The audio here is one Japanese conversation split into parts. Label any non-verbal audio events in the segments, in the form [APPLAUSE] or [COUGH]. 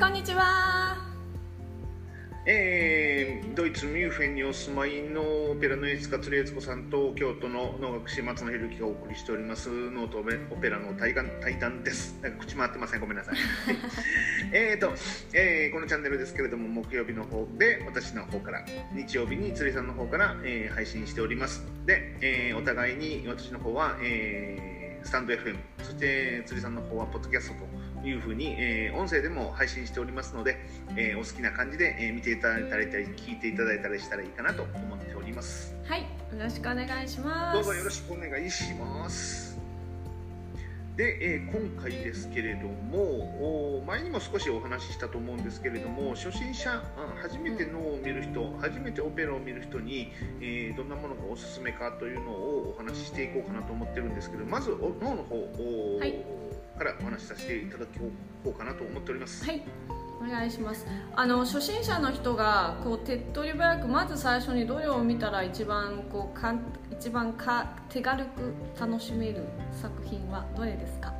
こんにちは。えー、ドイツ・ミューフェンにお住まいのオペラの演出家鶴悦子さんと京都の能楽師松野博之がお送りしております。ノートオペラの対談対談です。なんか口回ってません。ごめんなさい。えっと、えー、このチャンネルですけれども木曜日の方で私の方から日曜日に釣りさんの方から、えー、配信しております。で、えー、お互いに私の方は、えー、スタンド FM そして釣りさんの方はポッドキャストというふうに、えー、音声でも配信しておりますので、えー、お好きな感じで、えー、見ていただいたり聞いていただいたりしたらいいかなと思っております。はいよろしくお願いします。どうぞよろしくお願いします。で、えー、今回ですけれども前にも少しお話ししたと思うんですけれども初心者初めて脳を見る人、うん、初めてオペラを見る人に、えー、どんなものがおすすめかというのをお話ししていこうかなと思ってるんですけどまず脳の方、はいからお話しさせていただこうかなと思っております。はい。お願いします。あの初心者の人がこう手っ取り早くまず最初にどれを見たら一番こうかん一番か手軽く楽しめる作品はどれですか？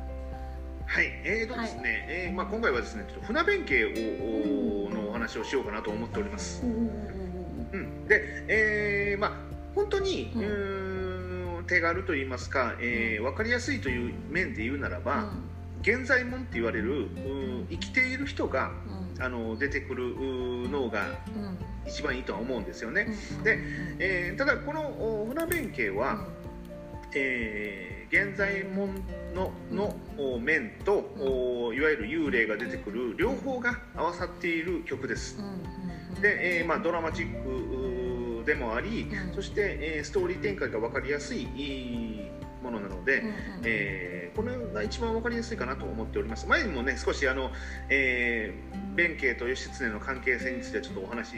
はい、えーとですね、はい、えー、まあ、今回はですねちょっと船弁慶を、のお話をしようかなと思っております。うん、で、えー、まあ本当に、うん、うん手軽と言いますか、えー、分かりやすいという面で言うならば、うん。現在門って言われる生きている人が、うん、あの出てくる脳が一番いいとは思うんですよね。うん、で、えー、ただこの船弁慶は、うん、えー、現在門のの面と、いわゆる幽霊が出てくる両方が合わさっている曲です。で、えーまあ、ドラマチックでもあり、そして、えー、ストーリー展開が分かりやすいものなので、うんうん、えー、これが一番分かりやすいかなと思っております。前にもね少しあの、えー、弁慶と義経の関係性についてちょっとお話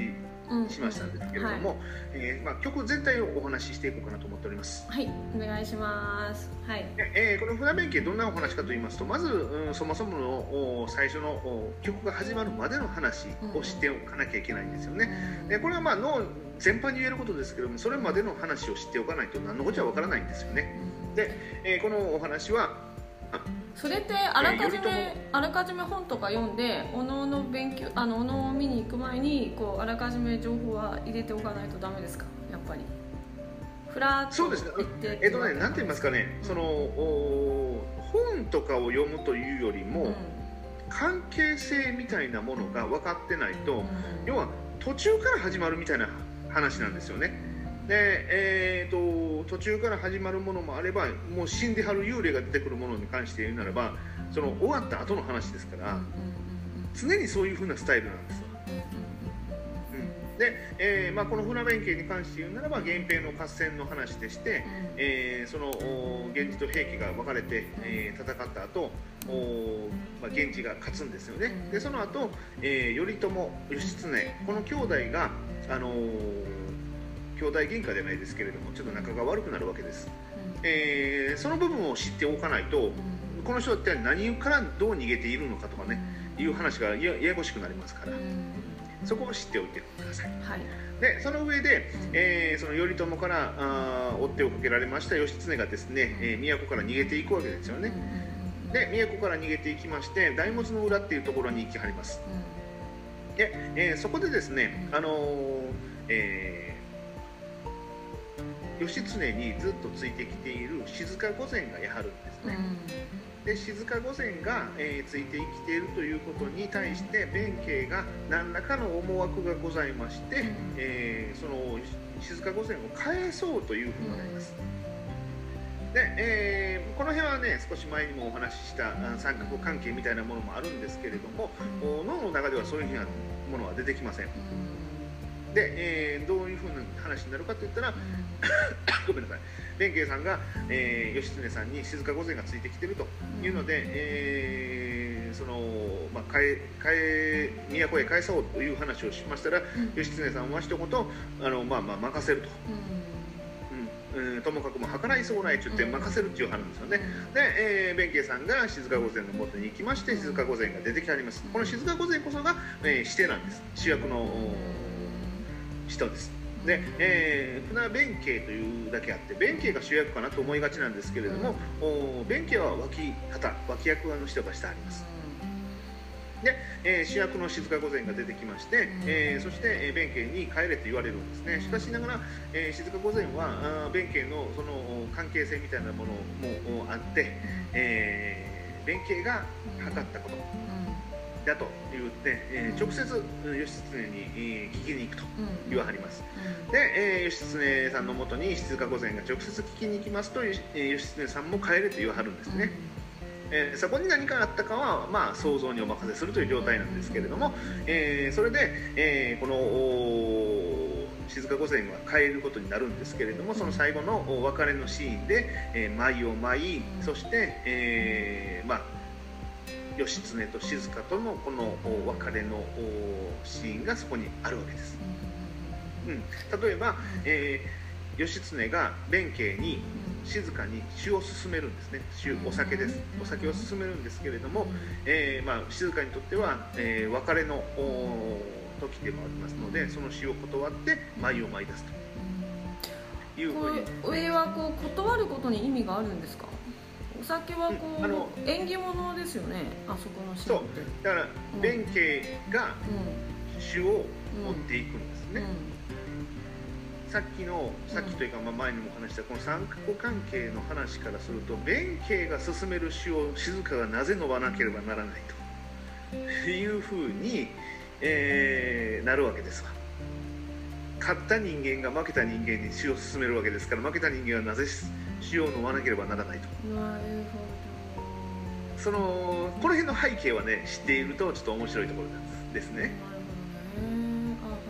しましたんですけれども、うんうんはい、えー、まあ、曲全体をお話ししていこうかなと思っておりますはいお願いしますはい、えー、この船弁慶どんなお話かと言いますとまず、うん、そもそもの最初の曲が始まるまでの話を知っておかなきゃいけないんですよね、うん、でこれはまあ脳全般に言えることですけどもそれまでの話を知っておかないと何のこっちゃわからないんですよね、で、えー、このお話はそれってあらかじめ、あらかじめ本とか読んでおのおの勉強あのおのを見に行く前にこうあらかじめ情報は入れておかないとダメですか？やっぱり。フラッと行ってそうですね。えっとねなんて言いますかね、うん、その本とかを読むというよりも、うん、関係性みたいなものが分かってないと、うん、要は途中から始まるみたいな話なんですよねで、えーと、途中から始まるものもあればもう死んではる幽霊が出てくるものに関して言うならばその終わった後の話ですから、常にそういうふうなスタイルなんですよ。で、えーまあ、この船弁慶に関して言うならば源平の合戦の話でして、えー、その源氏と平家が分かれて、えー、戦った後お、まあ、源氏が勝つんですよね。でその後、えー、頼朝義経この兄弟が、あのー兄弟喧嘩じゃないですけれどもちょっと仲が悪くなるわけです、うん、えー、その部分を知っておかないと、うん、この人って何からどう逃げているのかとかね、うん、いう話がややこしくなりますから、そこを知っておいてください、はい、でその上で、えー、その頼朝からあ追ってをかけられました。義経がですね、えー、都から逃げていくわけですよね、で都から逃げていきまして大物の裏っていうところに行きはります、で、えー、そこでですね、あのー、えー義経にずっとついてきている静御前がやはるんですね。うん、で静御前が、えー、ついてきているということに対して弁慶が何らかの思惑がございまして、うん、えー、その静御前を返そうというふうになります。で、えー、この辺はね少し前にもお話しした三角関係みたいなものもあるんですけれども、脳の中ではそういうふうなものは出てきません。で、えー、どういうふうな話になるかといったら、[COUGHS] ごめんなさい。弁慶さんが、えー、義経さんに静御前がついてきてるというので、えー、そのまあ、帰帰都へ帰そうという話をしましたら、義経さんは一言あの、まあまあ、任せると。うん、ともかくも計らいそうないって言って任せるっていう話ですよね、で、えー、弁慶さんが静御前のもとに行きまして静御前が出てきはります。この静御前こそが、えー、指定なんです。主役の人です。で、えー、船弁慶というだけあって弁慶が主役かなと思いがちなんですけれども、うん、弁慶は脇旗脇役の人がしてあります。で、えー、主役の静御前が出てきまして、えー、そして、えー、弁慶に帰れと言われるんですね。しかしながら、えー、静御前はあ弁慶のその関係性みたいなものもあって、えー、弁慶が図ったこと、だと言って、えー、直接義経に、えー、聞きに行くと言わはります、うん、で、えー、義経さんのもとに静御前が直接聞きに行きますと、えー、義経さんも帰れと言わはるんですね、うん、えー、そこに何かあったかは、まあ、想像にお任せするという状態なんですけれども、えー、それで、えー、この静御前は帰ることになるんですけれどもその最後のお別れのシーンで、えー、舞を舞いそして、えー、まあ義経と静とのこの別れのシーンがそこにあるわけです、うん、例えば、えー、義経が弁慶に静かに酒を進めるんですね。酒お酒です。お酒を進めるんですけれども、えー、まあ、静かにとっては、えー、別れの時でもありますのでその死を断って舞を舞い出すというふうに。上はこう断ることに意味があるんですか？お酒はこう、うん、縁起物ですよねあそこのシーンってそうだから弁慶が酒を持っていくんですね、さっきのさっきというか、まあ、前にも話したこの三角関係の話からすると弁慶が進める詩を静がなぜ飲まなければならないというふうに、えー、なるわけですわ。勝った人間が負けた人間に詩を進めるわけですから負けた人間はなぜ塩を飲まなければならないと。なるほど。そのこの辺の背景はね知っているとちょっと面白いところですね。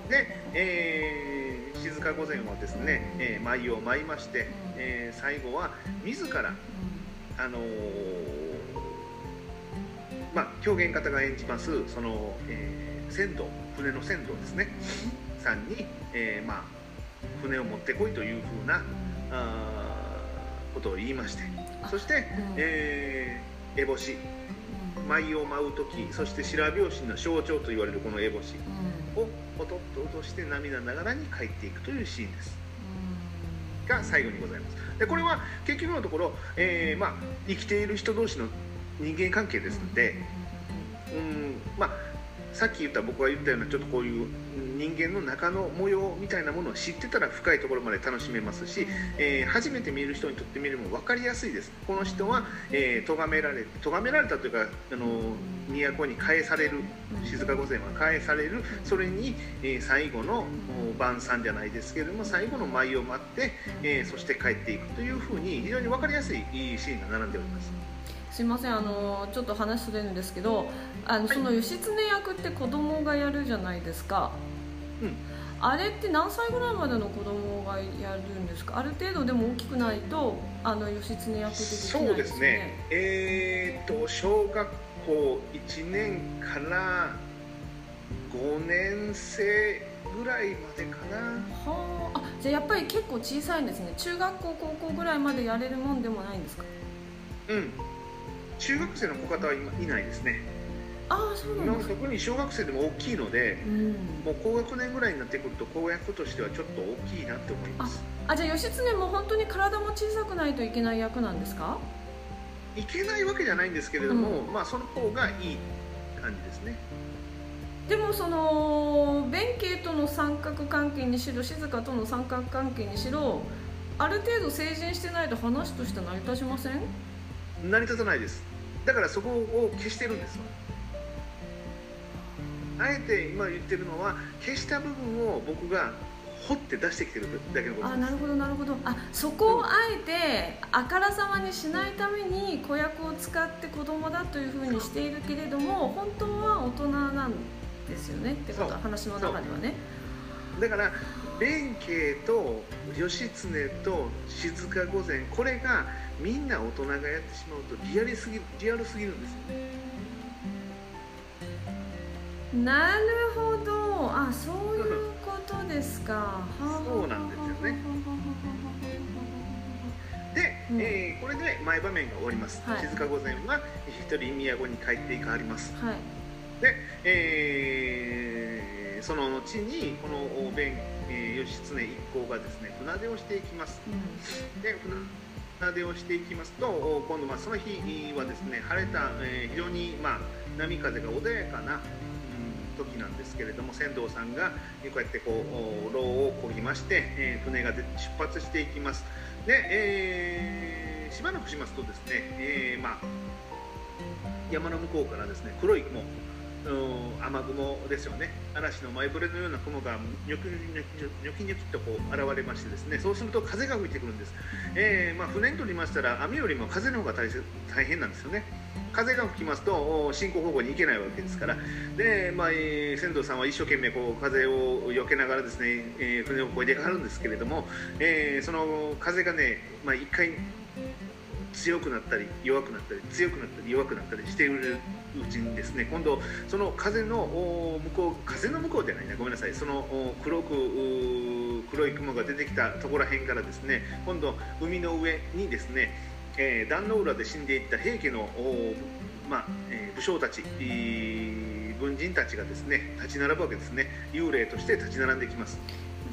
で、えー、静御前はですね、えー、舞を舞いまして、えー、最後は自ら、あのー、まあ狂言方が演じますその、えー、船頭船の船頭ですね。さんに、えー、まあ船を持ってこいというふうなあことを言いましてそして、うん、えー、烏帽子舞を舞う時そして白拍子の象徴と言われるこの烏帽子をポトッと落として涙ながらに帰っていくというシーンです。が最後にございます。でこれは結局のところ、えーまあ、生きている人同士の人間関係ですので、うんまあ、さっき言った僕が言ったようなちょっとこういう人間の中の模様みたいなものを知ってたら深いところまで楽しめますし、えー、初めて見る人にとってみるも分かりやすいです。この人は、えー、咎められ咎められたというかあの都に返される静御前は返される。それに、えー、最後の晩餐じゃないですけれども最後の舞を待って、えそして帰っていくというふうに非常に分かりやすいシーンが並んでおります。すいませんあのちょっと話すれるんですけどあの、その義経役って子供がやるじゃないですか。あれって何歳ぐらいまでの子供がやるんですか？ある程度でも大きくないとあの義経役ってできないですね。そうですね。えー、っと小学校1年から5年生ぐらいまでかな。はあじゃあやっぱり結構小さいんですね。中学校高校ぐらいまでやれるもんでもないんですか？うん中学生の子方はいないですね。あそうなんです特に小学生でも大きいので、うん、もう高学年ぐらいになってくると公約としてはちょっと大きいなって思います。あじゃあ義経も本当に体も小さくないといけない役なんですか？いけないわけじゃないんですけれども、うん、まあその方がいい感じですね。でもその弁慶との三角関係にしろ静香との三角関係にしろある程度成人してないと話として成り立ちません？成り立たないですだからそこを消してるんですわ。あえて今言ってるのは消した部分を僕が掘って出してきてるだけのことです。あなるほどなるほど。あそこをあえてあからさまにしないために子役を使って子供だというふうにしているけれども本当は大人なんですよねってことは話の中ではね。だから弁慶と義経と静御前これがみんな大人がやってしまうとリアルすぎリアルすぎるんですよ。ねなるほど。あそういうことですか。[LAUGHS] そうなんですよね。で、うん、えー、これで前場面が終わります、はい、静御前は一人宮古に帰っていかはります、はい、で、えー、その後にこの弁、えー、義経一行がですね船出をしていきます、うん、で出をしていきますと今度まあその日はですね晴れた、えー、非常にまあ波風が穏やかな、うん、時なんですけれども船頭さんがこうやってこう牢をこぎまして、えー、船が出出発していきます。で、えー、しばらくしますとですね、えー、まあ山の向こうからですね黒い雲雨雲ですよね。嵐の前触れのような雲がニョキニョキニョキとこう現れましてですね。そうすると風が吹いてくるんです、えー、まあ、船にとりましたら雨よりも風の方が大大変なんですよね。風が吹きますと進行方向に行けないわけですから。で、まあえー、船頭さんは一生懸命こう風を避けながらですね、えー、船を越えていかはるんですけれども、えー、その風がね、まあ、一回強くなったり弱くなったり強くなったり弱くなったりしているうちにですね今度その風の向こう風の向こうじゃないなごめんなさいその黒く黒い雲が出てきたところらへんからですね今度海の上にですね、えー、壇の浦で死んでいった平家の、まあえー、武将たち軍人たちがですね立ち並ぶわけですね幽霊として立ち並んできます。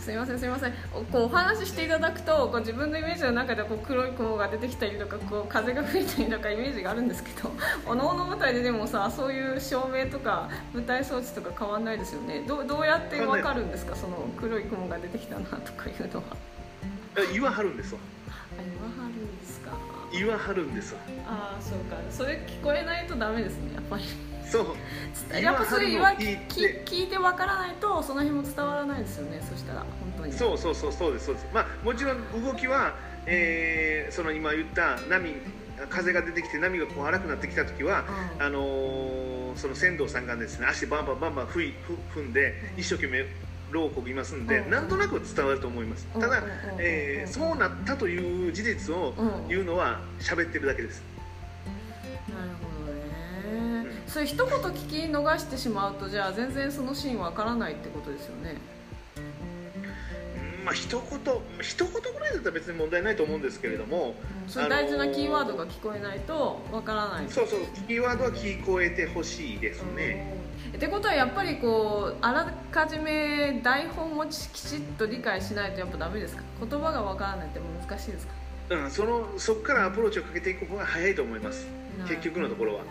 すみませんすみません。こうお話ししていただくとこう自分のイメージの中でこう黒い雲が出てきたりとかこう風が吹いたりとかイメージがあるんですけど [LAUGHS] おのおの舞台ででもさそういう照明とか舞台装置とか変わんないですよね。どどうやって分かるんですか？その黒い雲が出てきたなとかいうのは。言わはるんですわ。言わはるんですか？言わはるんですわ。ああそうか。それ聞こえないとダメですねやっぱりそう。やっぱそれ言わ聞聞いてわからないとその辺も伝わらないです。よねそしたら本当に。そうそうそうそうですそうです。まあもちろん動きは、えー、その今言った波風が出てきて波がこう荒くなってきた時は、うん、あのー、その船頭さんがですね足バンバンバンバン踏い踏んで一生懸命ローをこぎますんで、うん、なんとなく伝わると思います、ただ、えー、そうなったという事実を言うのは喋ってるだけです、それ一言聞き逃してしまうとじゃあ全然そのシーンわからないってことですよね。まあ一言一言ぐらいだったら別に問題ないと思うんですけれども、うん、大事なキーワードが聞こえないとわからない、そうそうキーワードは聞こえてほしいですね、ってことはやっぱりこうあらかじめ台本もきちっと理解しないとやっぱダメですか？言葉がわからないって難しいですか？うんそのそこからアプローチをかけていく方が早いと思います。結局のところは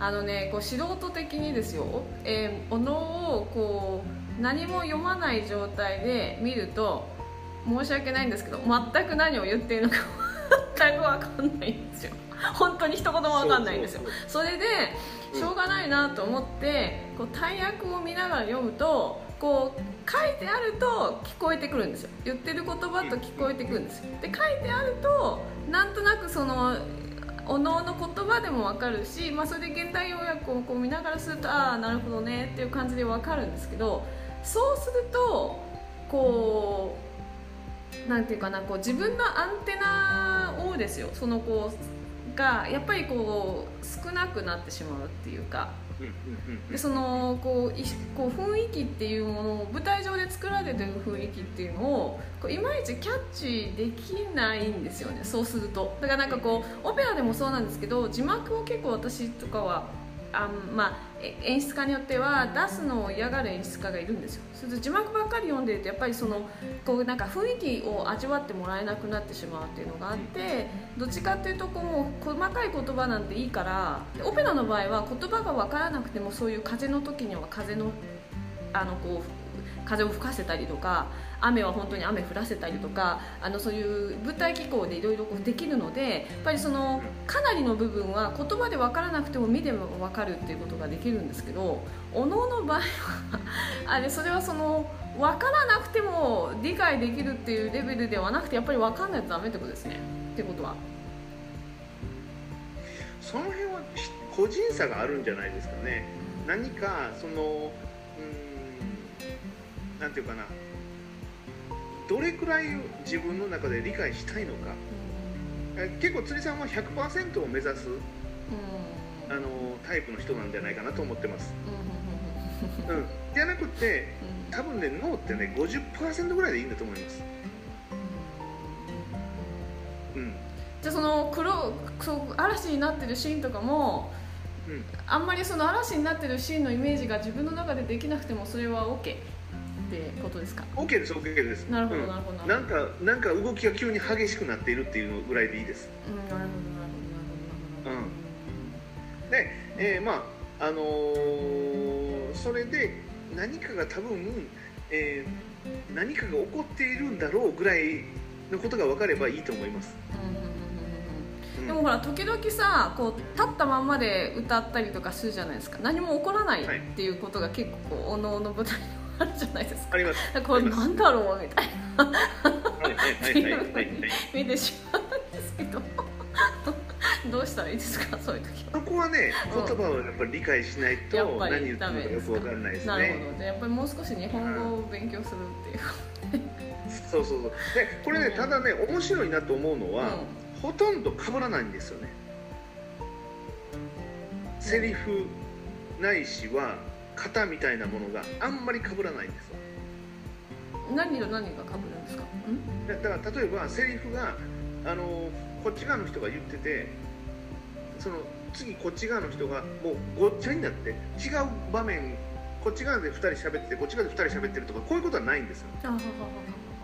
あのねこう素人的にですよ、えー、おのをこう何も読まない状態で見ると申し訳ないんですけど全く何を言っているのか [LAUGHS] 全く分かんないんですよ。本当に一言も分かんないんですよ。それでしょうがないなと思ってこう大役を見ながら読むとこう書いてあると聞こえてくるんですよ。言ってる言葉と聞こえてくるんですよ。で書いてあるとなんとなくそのおのおの言葉でも分かるし、まあ、それで現代要約をこう見ながらするとああなるほどねっていう感じで分かるんですけどそうするとこうなんていうかなこう自分のアンテナをですよその子がやっぱりこう少なくなってしまうっていうか。でそのこういこう雰囲気っていうものを舞台上で作られてる雰囲気っていうのをこういまいちキャッチできないんですよねそうすると。だからなんかこうオペラでもそうなんですけど字幕を結構私とかはあまあ演出家によっては出すのを嫌がる演出家がいるんですよ。それと字幕ばっかり読んでるとやっぱりそのこうなんか雰囲気を味わってもらえなくなってしまうっていうのがあってどっちかっていうとこうもう細かい言葉なんていいからオペラの場合は言葉が分からなくてもそういう風の時には風のあのこう風を吹かせたりとか雨は本当に雨降らせたりとかあのそういう物体機構でいろいろできるのでやっぱりそのかなりの部分は言葉で分からなくても見ても分かるっていうことができるんですけどおのおの場合はあれそれはその分からなくても理解できるっていうレベルではなくてやっぱり分かんないとダメってことですね。ってことは。その辺は個人差があるんじゃないですかね。何かそのうんなんていうかな。どれくらい自分の中で理解したいのか、うん、結構釣りさんは100%を目指す、うん、あのタイプの人なんじゃないかなと思ってます、うん、じゃなくて多分ね脳ってね50%ぐらいでいいんだと思います。うん。じゃあその黒そう嵐になってるシーンとかも、うん、あんまりその嵐になってるシーンのイメージが自分の中でできなくてもそれは OK ってことですか？OK です OK です。なるほど、なるほどなんかなんか動きが急に激しくなっているっていうぐらいでいいです。うんなるほどなるほどなるほどうん。で、えー、まああのー、それで何かが多分、えー、何かが起こっているんだろうぐらいのことが分かればいいと思います、うん、でもほら時々さこう立ったままで歌ったりとかするじゃないですか。何も起こらないっていうことが結構おのおの舞台にあるじゃないですかありますこれなんだろうみたいな。はいはいはいはいはい。見てしまうんですけど。どうしたらいいですか？そういう時そこはね言葉をやっぱり理解しないと何言ってるのかよく分かんないですね。なるほどやっぱりもう少し日本語を勉強するっていう。そうそうそう。でこれね、ただね面白いなと思うのは、うん、ほとんど被らないんですよね。セリフないしは型みたいなものがあんまり被らないんですよ。何と何が被るんですか？だから例えばセリフがあのこっち側の人が言っててその次こっち側の人がもうごっちゃになって違う場面こっち側で2人喋ってこっち側で2人喋ってるとかこういうことはないんですよ。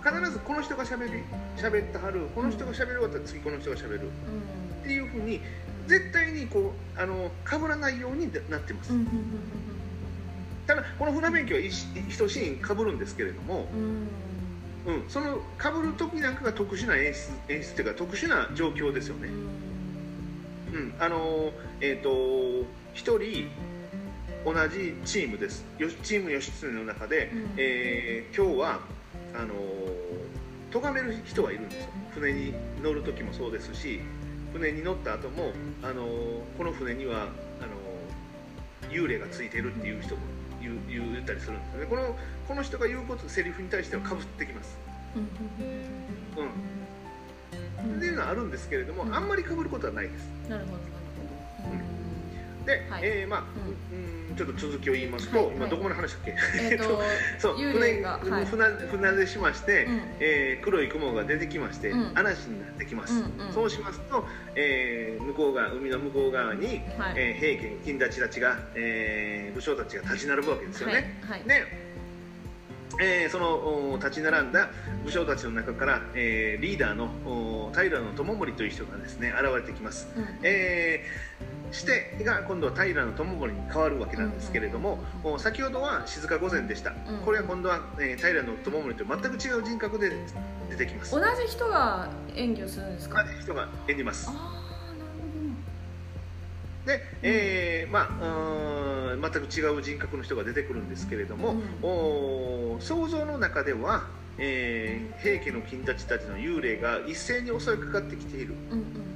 必ずこの人が喋り喋ってはるこの人が喋る終わったら次この人が喋る、っていうふうに絶対にこうあの被らないようになってます、ただこの船勉強は一シーンかぶるんですけれども、うん、そのかぶる時なんかが特殊な演出演出っていうか特殊な状況ですよね。うん、あのえっ、ー、と一人同じチームです。チーム義経の中で、うん、えー、今日はあの咎める人がいるんですよ。船に乗る時もそうですし船に乗った後もあのこの船にはあの幽霊がついてるっていう人も言う言ったりするんですよね。このこの人が言うことセリフに対してはかぶってきます。うん、っていうのはあるんですけれども、あんまりかぶることはないです。なるほどで、はい、えー、まあ、うん、ちょっと続きを言いますと、はい、今どこまで話したっけ、[LAUGHS] えー、とそう船が、はい、船船出しまして、うん、えー、黒い雲が出てきまして、うん、嵐になってきます、うんうん、そうしますと、えー、向こう側海の向こう側に、はい、えー、平家金太ちたちが、えー、武将たちが立ち並ぶわけですよね、はい、でえー、その立ち並んだ武将たちの中から、えー、リーダーの平知盛という人がですね現れてきます、うん、えーしてが今度は平知盛に変わるわけなんですけれども、うん。うん、先ほどは静御前でした、うん、これは今度は、えー、平知盛と全く違う人格で出てきます。同じ人が演技をするんですか？同じ人が演じますで、えー、まあ全く違う人格の人が出てくるんですけれども、うん、想像の中では、えー、平家の金太ちたちの幽霊が一斉に襲いかかってきている、うんうん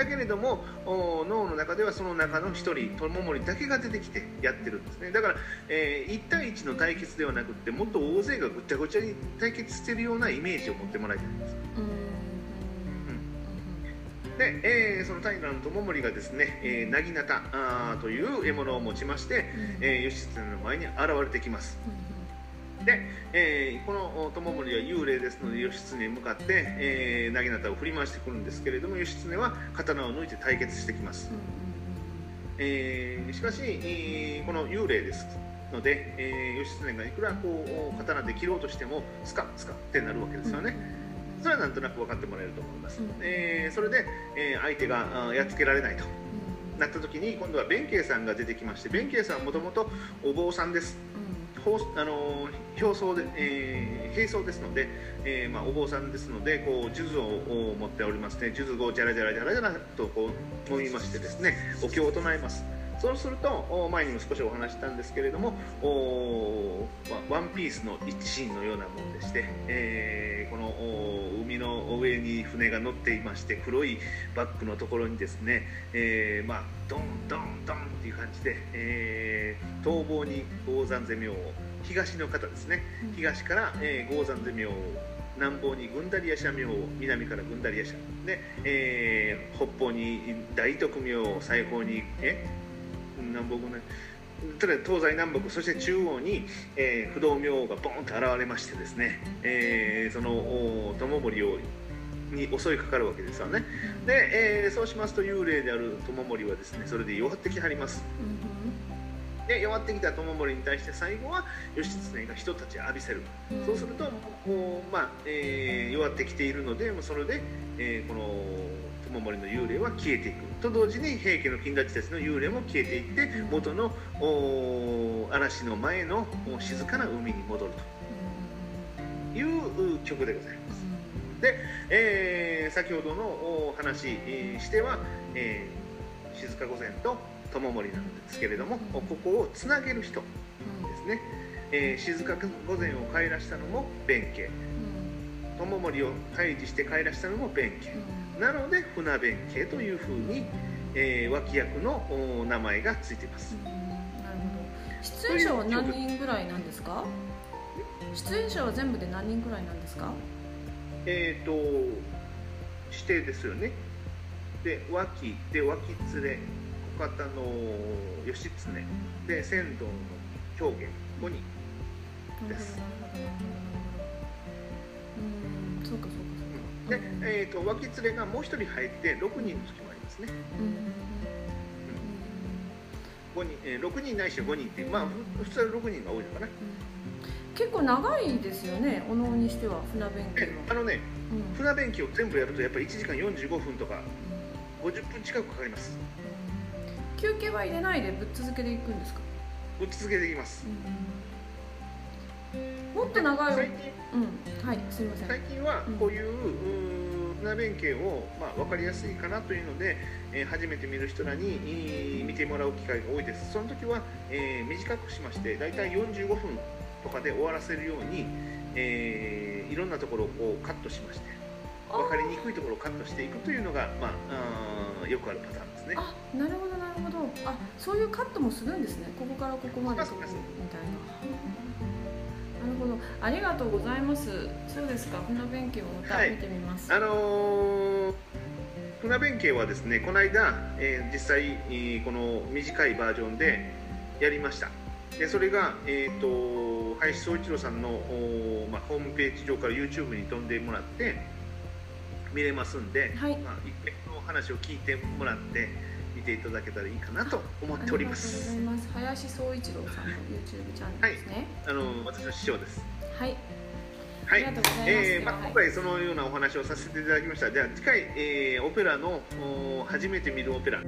だけれども脳の中ではその中の1人友森だけが出てきてやってるんですね。だから、えー、1対1の対決ではなくてもっと大勢がぐちゃぐちゃに対決してるようなイメージを持ってもらいたいんです。で、えー、その平の友森がですね、えー、薙刀あという獲物を持ちまして、うん、えー、義経の前に現れてきます。うんで、えー、この友森は幽霊ですので義経に向かって、えー、投げ刀を振り回してくるんですけれども義経は刀を抜いて対決してきます、えー、しかし、えー、この幽霊ですので、えー、義経がいくらこう刀で切ろうとしてもスカッスカッってなるわけですよね、それはなんとなく分かってもらえると思います、えー、それで、えー、相手がやっつけられないと。なった時に今度は弁慶さんが出てきまして弁慶さんはもともとお坊さんです、あの表層で、えー、並走ですので、えーまあ、お坊さんですのでこう数珠を持っておりますね数珠をじゃらじゃらじゃらじゃらとこう飲みましてですねお経を唱えますそうすると前にも少しお話したんですけれどもおワンピースの一シーンのようなものでして、えー、この海の上に船が乗っていまして黒いバックのところにですね、えー、まあ、ドンドンドンっていう感じで、えー、逃亡に鉱山攻めを東の方ですね。東から、えー、山攻めを南方に軍り屋社名南から軍り屋社で、えー、北方に大徳名西方にえ南北ね東西南北そして中央に、えー、不動明王がボンと現れましてですね、えー、その友森をに襲いかかるわけですよね。で、えー、そうしますと幽霊である友森はですねそれで弱ってきはります、で弱ってきた友森に対して最後は義経が人たちを浴びせる、うん、そうするともう、まあえー、弱ってきているのでそれで、えー、この友森の幽霊は消えていく。と同時に平家の金田地鉄の幽霊も消えていって元の嵐の前の静かな海に戻るという曲でございます。で、えー、先ほどのお話しては、えー、静御前と友森なんですけれども、ここをつなげる人ですね、えー、静御前を帰らしたのも弁慶友森を退治して帰らしたのも弁慶。なので船弁慶というふうに、えー、脇役の名前がついています。なるほど。出演者は何人ぐらいなんですか？出演者は全部で何人ぐらいなんですか？えっ、ー、と指定ですよね。で脇で脇連れ小方の義経。で仙道の狂言。5人です。うんそうかそうかで、えーと、脇連れがもう一人入って6人の時もありますね。うん、うん、人、えー、6人ないし5人ってまあ普通は6人が多いのかな、うん。結構長いですよねお能にしては船弁慶は。あのね、うん、船弁慶を全部やるとやっぱり1時間45分とか50分近くかかります、うん、休憩は入れないでぶっ続けでいくんですか？ぶっ続けていきます、うん、もっと長い最近、うん、はいすみません。最近はこういう、船弁慶を、まあ、分かりやすいかなというので、えー、初めて見る人らに、えー、見てもらう機会が多いです。その時は、えー、短くしましてだいたい45分とかで終わらせるように、えー、いろんなところをこうカットしまして分かりにくいところをカットしていくというのが、まあ、あよくあるパターンですね。あなるほどなるほど。あそういうカットもするんですね。ここからここまでみたいな。ありがとうございます。そうですか、船弁慶をまた見てみます。はい、あのー、船弁慶はですね、この間、えー、実際、えー、この短いバージョンでやりました。でそれが、えーと林総一郎さんの、まあ、ホームページ上から YouTube に飛んでもらって見れますんで、はい、まあ、一遍の話を聞いてもらって見ていただけたらいいかなと思っております。ありがとうございます。林総一郎さんの YouTube チャンネルですね。はい、あの私の師匠ですはいはい、えーまあ、今回そのようなお話をさせていただきました。じゃあ次回、えー、オペラの初めて見るオペラ。